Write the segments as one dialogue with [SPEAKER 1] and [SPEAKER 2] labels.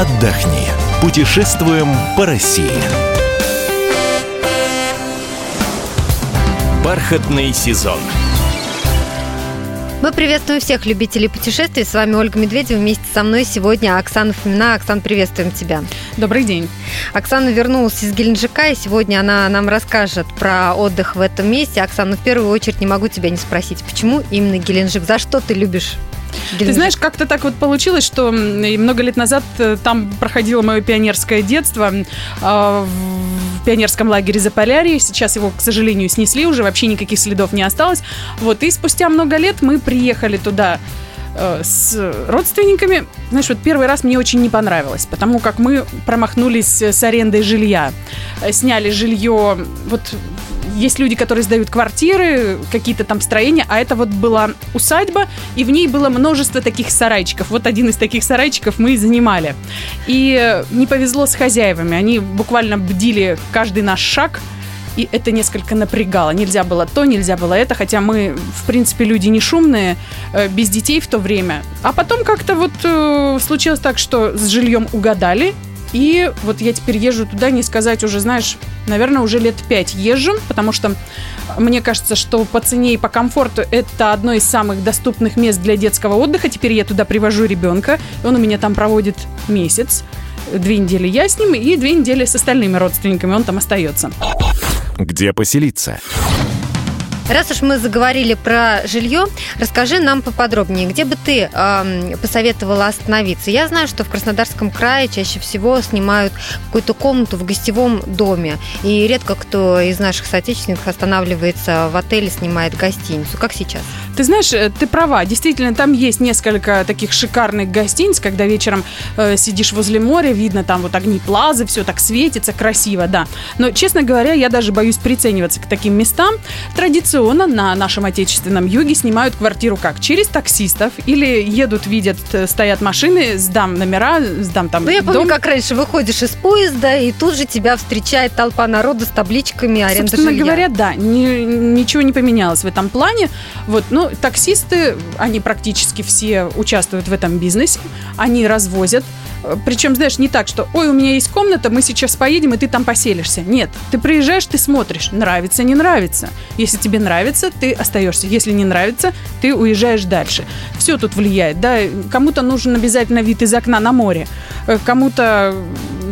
[SPEAKER 1] отдохни. Путешествуем по России. Бархатный сезон.
[SPEAKER 2] Мы приветствуем всех любителей путешествий. С вами Ольга Медведева. Вместе со мной сегодня Оксана Фомина. Оксан, приветствуем тебя.
[SPEAKER 3] Добрый день.
[SPEAKER 2] Оксана вернулась из Геленджика, и сегодня она нам расскажет про отдых в этом месте. Оксана, в первую очередь не могу тебя не спросить, почему именно Геленджик? За что ты любишь.
[SPEAKER 3] Ты знаешь, как-то так вот получилось, что много лет назад э, там проходило мое пионерское детство а, в пионерском лагере Заполярье. Сейчас его, к сожалению, снесли уже, вообще никаких следов не осталось. Вот, и спустя много лет мы приехали туда э, с родственниками. Знаешь, вот первый раз мне очень не понравилось, потому как мы промахнулись с арендой жилья. Э, сняли жилье вот есть люди, которые сдают квартиры, какие-то там строения, а это вот была усадьба, и в ней было множество таких сарайчиков. Вот один из таких сарайчиков мы и занимали. И не повезло с хозяевами. Они буквально бдили каждый наш шаг, и это несколько напрягало. Нельзя было то, нельзя было это, хотя мы, в принципе, люди не шумные, э, без детей в то время. А потом как-то вот э, случилось так, что с жильем угадали, и вот я теперь езжу туда, не сказать уже, знаешь, наверное, уже лет пять езжу, потому что мне кажется, что по цене и по комфорту это одно из самых доступных мест для детского отдыха. Теперь я туда привожу ребенка, и он у меня там проводит месяц. Две недели я с ним, и две недели с остальными родственниками он там остается.
[SPEAKER 1] Где поселиться?
[SPEAKER 2] Раз уж мы заговорили про жилье, расскажи нам поподробнее, где бы ты э, посоветовала остановиться. Я знаю, что в Краснодарском крае чаще всего снимают какую-то комнату в гостевом доме, и редко кто из наших соотечественников останавливается в отеле, снимает гостиницу. Как сейчас?
[SPEAKER 3] Ты знаешь, э, ты права. Действительно, там есть несколько таких шикарных гостиниц, когда вечером э, сидишь возле моря, видно там вот огни плазы, все так светится, красиво, да. Но, честно говоря, я даже боюсь прицениваться к таким местам. Традиционно на нашем отечественном юге снимают квартиру как? Через таксистов или едут, видят, э, стоят машины, сдам номера, сдам там
[SPEAKER 2] Ну, я помню,
[SPEAKER 3] дом.
[SPEAKER 2] как раньше выходишь из поезда, и тут же тебя встречает толпа народа с табличками аренда
[SPEAKER 3] Собственно
[SPEAKER 2] жилья.
[SPEAKER 3] говоря, да, ни- ничего не поменялось в этом плане. Вот, ну, таксисты, они практически все участвуют в этом бизнесе, они развозят. Э, Причем, знаешь, не так, что, ой, у меня есть комната, мы сейчас поедем, и ты там поселишься. Нет, ты приезжаешь, ты смотришь, нравится, не нравится. Если тебе нравится, ты остаешься. Если не нравится, ты уезжаешь дальше. Все тут влияет, да. Кому-то нужен обязательно вид из окна на море, э, кому-то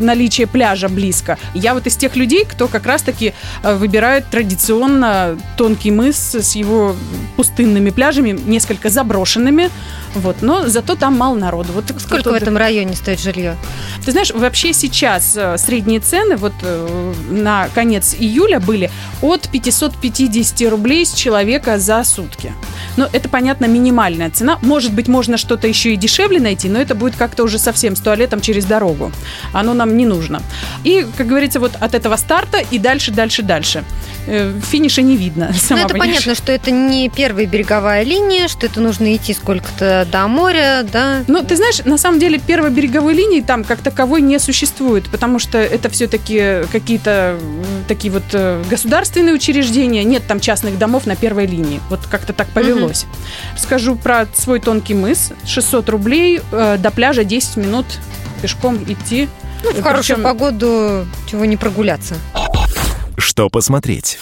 [SPEAKER 3] наличие пляжа близко. Я вот из тех людей, кто как раз-таки э, выбирает традиционно тонкий мыс с его пустынными пляжами, несколько заброшенными, вот, но зато там мало народу. Вот
[SPEAKER 2] Сколько в этом районе стоит жилье?
[SPEAKER 3] ты знаешь, вообще сейчас э, средние цены вот на конец июля были от 550 рублей с человека за сутки. Но это, понятно, минимальная цена. Может быть, можно что-то еще и дешевле найти, но это будет как-то уже совсем с туалетом через дорогу. Оно нам не нужно. И, как говорится, вот от этого старта и дальше, дальше, дальше. Э, Финиша не видно.
[SPEAKER 2] Ну, это
[SPEAKER 3] понимаешь.
[SPEAKER 2] понятно, что это не первая береговая линия, что это нужно идти сколько-то до моря, да.
[SPEAKER 3] Ну, ты знаешь, на самом деле первой береговой линии там как таковой не существует, потому что это все-таки какие-то такие вот э, государственные учреждения, нет там частных домов на первой линии. Вот как-то так повелось. Скажу про свой тонкий мыс. 600 рублей, э, до пляжа 10 минут пешком идти.
[SPEAKER 2] Ну, в хорошую
[SPEAKER 3] Причем-
[SPEAKER 2] погоду чего не прогуляться.
[SPEAKER 1] Что посмотреть?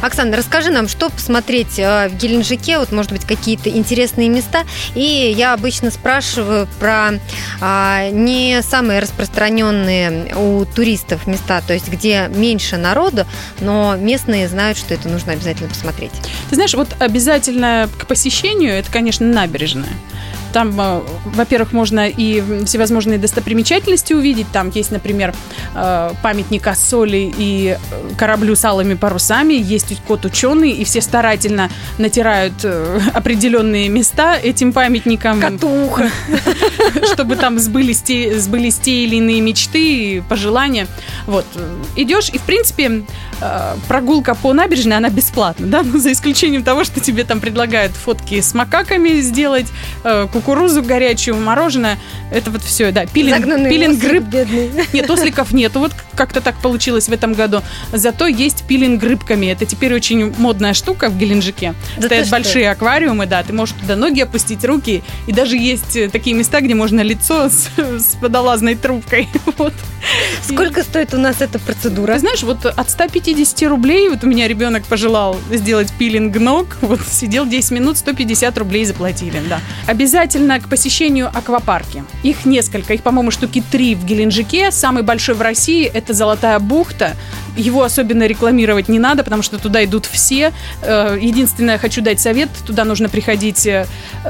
[SPEAKER 2] Оксана, расскажи нам, что посмотреть э, в Геленджике, вот, может быть, какие-то интересные места. И я обычно спрашиваю про а, не самые распространенные у туристов места, то есть где меньше народу, но местные знают, что это нужно обязательно посмотреть.
[SPEAKER 3] Ты знаешь, вот обязательно к посещению это, конечно, набережная. Там, э, во-первых, можно и всевозможные достопримечательности увидеть. Там есть, например, э, памятник Ассоли и э, кораблю с алыми парусами. Есть кот ученый, и все старательно натирают определенные места этим памятникам.
[SPEAKER 2] Катуха.
[SPEAKER 3] чтобы там сбылись те, сбылись те или иные мечты пожелания. Вот. Идешь, и, в принципе, э, прогулка по набережной, она бесплатна, да, ну, за исключением того, что тебе там предлагают фотки с макаками сделать, э, кукурузу горячую, мороженое. Это вот все, да. Пилинг,
[SPEAKER 2] Загнанный
[SPEAKER 3] пилинг рыб.
[SPEAKER 2] бедный.
[SPEAKER 3] Нет, осликов нету. Вот как-то так получилось в этом году. Зато есть пилинг рыбками. Это теперь очень модная штука в Геленджике.
[SPEAKER 2] Да
[SPEAKER 3] Стоят
[SPEAKER 2] что?
[SPEAKER 3] большие аквариумы, да. Ты можешь туда ноги опустить, руки. И даже есть э, такие места, где можно лицо с, с водолазной трубкой. Вот.
[SPEAKER 2] Сколько стоит у нас эта процедура?
[SPEAKER 3] Ты знаешь, вот от 150 рублей, вот у меня ребенок пожелал сделать пилинг ног, вот сидел 10 минут, 150 рублей заплатили, да. Обязательно к посещению аквапарки. Их несколько, их, по-моему, штуки три в Геленджике. Самый большой в России – это Золотая бухта. Его особенно рекламировать не надо, потому что туда идут все. Э, единственное, хочу дать совет, туда нужно приходить э,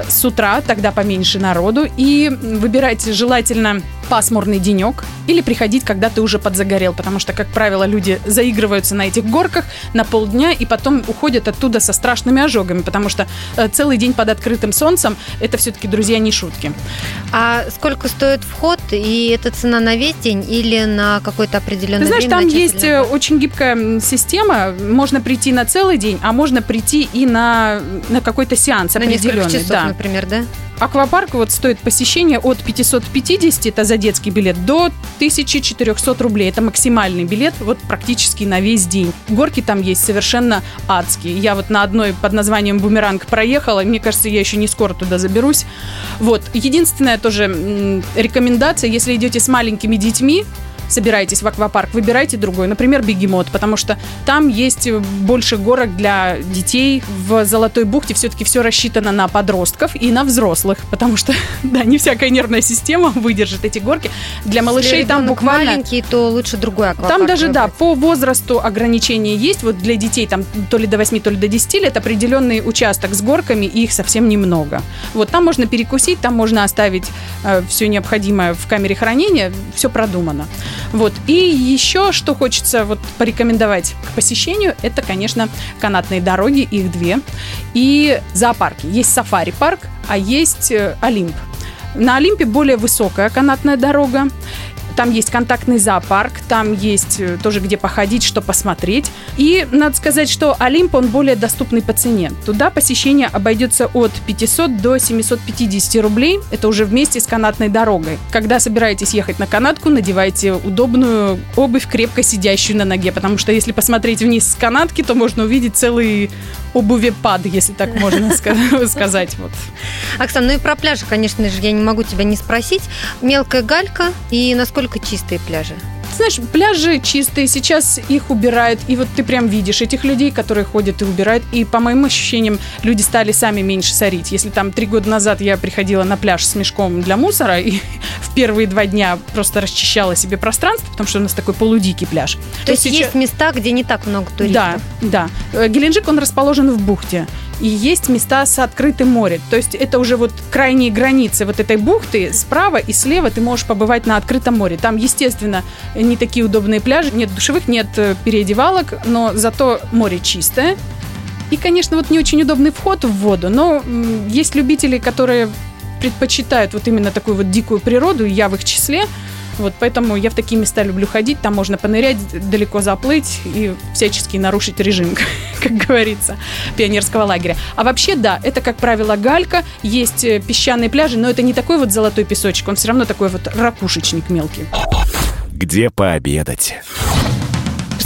[SPEAKER 3] с утра, тогда поменьше народу, и выбирать желательно пасмурный денек или приходить, когда ты уже подзагорел, потому что, как правило, люди заигрываются на этих горках на полдня и потом уходят оттуда со страшными ожогами, потому что э, целый день под открытым солнцем это все-таки, друзья, не шутки.
[SPEAKER 2] А сколько стоит вход и это цена на весь день или на какой-то определенный
[SPEAKER 3] Ты знаешь,
[SPEAKER 2] день?
[SPEAKER 3] там есть э, очень гибкая система, можно прийти на целый день, а можно прийти и на, на какой-то сеанс
[SPEAKER 2] на
[SPEAKER 3] определенный.
[SPEAKER 2] часов,
[SPEAKER 3] да.
[SPEAKER 2] например, да?
[SPEAKER 3] Аквапарк вот стоит посещение от 550, это за детский билет, до 1400 рублей. Это максимальный билет, вот практически на весь день. Горки там есть совершенно адские. Я вот на одной под названием «Бумеранг» проехала, мне кажется, я еще не скоро туда заберусь. Вот. Единственная тоже рекомендация, если идете с маленькими детьми, собираетесь в аквапарк, выбирайте другой, например, бегемот, потому что там есть больше горок для детей. В Золотой бухте все-таки все рассчитано на подростков и на взрослых, потому что, да, не всякая нервная система выдержит эти горки. Для малышей там буквально...
[SPEAKER 2] маленький, то лучше другой аквапарк
[SPEAKER 3] Там даже,
[SPEAKER 2] выбрать.
[SPEAKER 3] да, по возрасту ограничения есть. Вот для детей там то ли до 8, то ли до 10 лет определенный участок с горками, и их совсем немного. Вот там можно перекусить, там можно оставить э, все необходимое в камере хранения, все продумано. Вот. И еще, что хочется вот порекомендовать к посещению, это, конечно, канатные дороги, их две, и зоопарки. Есть сафари-парк, а есть э, Олимп. На Олимпе более высокая канатная дорога. Там есть контактный зоопарк, там есть э, тоже где походить, что посмотреть. И надо сказать, что Олимп, он более доступный по цене. Туда посещение обойдется от 500 до 750 рублей. Это уже вместе с канатной дорогой. Когда собираетесь ехать на канатку, надевайте удобную обувь, крепко сидящую на ноге. Потому что если посмотреть вниз с канатки, то можно увидеть целый обувепад, если так можно сказать. Вот.
[SPEAKER 2] Оксана, ну и про пляжи, конечно же, я не могу тебя не спросить. Мелкая галька и насколько чистые пляжи?
[SPEAKER 3] Знаешь, пляжи чистые, сейчас их убирают, и вот ты прям видишь этих людей, которые ходят и убирают, и по моим ощущениям люди стали сами меньше сорить. Если там три года назад я приходила на пляж с мешком для мусора, и в первые два дня просто расчищала себе пространство, потому что у нас такой полудикий пляж.
[SPEAKER 2] То, то есть сейчас... есть места, где не так много туристов?
[SPEAKER 3] Да, да. Геленджик, он расположен в бухте и есть места с открытым морем. То есть это уже вот крайние границы вот этой бухты. Справа и слева ты можешь побывать на открытом море. Там, естественно, не такие удобные пляжи, нет душевых, нет переодевалок, но зато море чистое. И, конечно, вот не очень удобный вход в воду, но есть любители, которые предпочитают вот именно такую вот дикую природу, я в их числе. Вот поэтому я в такие места люблю ходить. Там можно понырять, далеко заплыть и всячески нарушить режим, как говорится, пионерского лагеря. А вообще, да, это, как правило, галька. Есть песчаные пляжи, но это не такой вот золотой песочек. Он все равно такой вот ракушечник мелкий.
[SPEAKER 1] Где пообедать?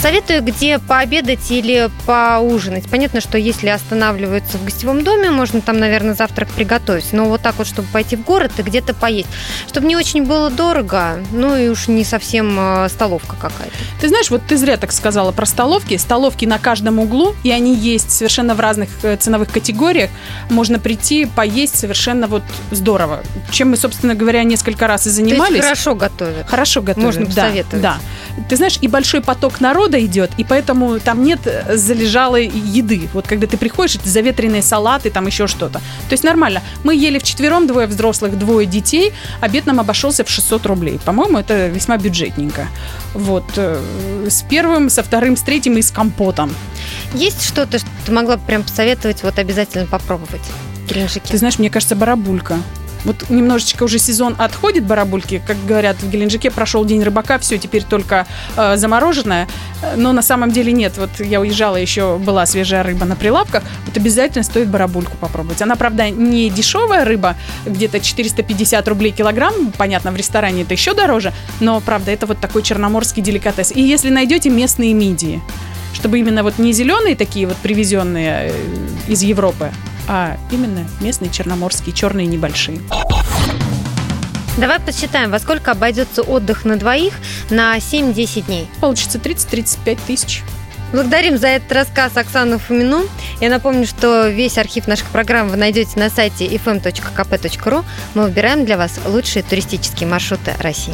[SPEAKER 2] Советую, где пообедать или поужинать. Понятно, что если останавливаются в гостевом доме, можно там, наверное, завтрак приготовить. Но вот так вот, чтобы пойти в город и где-то поесть. Чтобы не очень было дорого, ну и уж не совсем э, столовка какая-то.
[SPEAKER 3] Ты знаешь, вот ты зря так сказала про столовки. Столовки на каждом углу, и они есть совершенно в разных э, ценовых категориях. Можно прийти, поесть совершенно вот здорово. Чем мы, собственно говоря, несколько раз и занимались. То
[SPEAKER 2] есть хорошо готовят.
[SPEAKER 3] Хорошо готовят,
[SPEAKER 2] Можно посоветовать.
[SPEAKER 3] Да, да. Ты знаешь, и большой поток народа идет, и поэтому там нет залежалой еды. Вот когда ты приходишь, это заветренные салаты, там еще что-то. То есть нормально. Мы ели вчетвером, двое взрослых, двое детей. Обед нам обошелся в 600 рублей. По-моему, это весьма бюджетненько. Вот. С первым, со вторым, с третьим и с компотом.
[SPEAKER 2] Есть что-то, что ты могла бы прям посоветовать, вот обязательно попробовать? Геленджике?
[SPEAKER 3] Ты знаешь, мне кажется, барабулька. Вот немножечко уже сезон отходит барабульки, как говорят в Геленджике, прошел день рыбака, все теперь только э, замороженное, но на самом деле нет. Вот я уезжала, еще была свежая рыба на прилавках, вот обязательно стоит барабульку попробовать. Она, правда, не дешевая рыба, где-то 450 рублей килограмм, понятно, в ресторане это еще дороже, но, правда, это вот такой черноморский деликатес. И если найдете местные мидии, чтобы именно вот не зеленые такие вот привезенные из Европы, а именно местные черноморские, черные небольшие.
[SPEAKER 2] Давай посчитаем, во сколько обойдется отдых на двоих на 7-10 дней.
[SPEAKER 3] Получится 30-35 тысяч.
[SPEAKER 2] Благодарим за этот рассказ Оксану Фомину. Я напомню, что весь архив наших программ вы найдете на сайте fm.kp.ru. Мы выбираем для вас лучшие туристические маршруты России.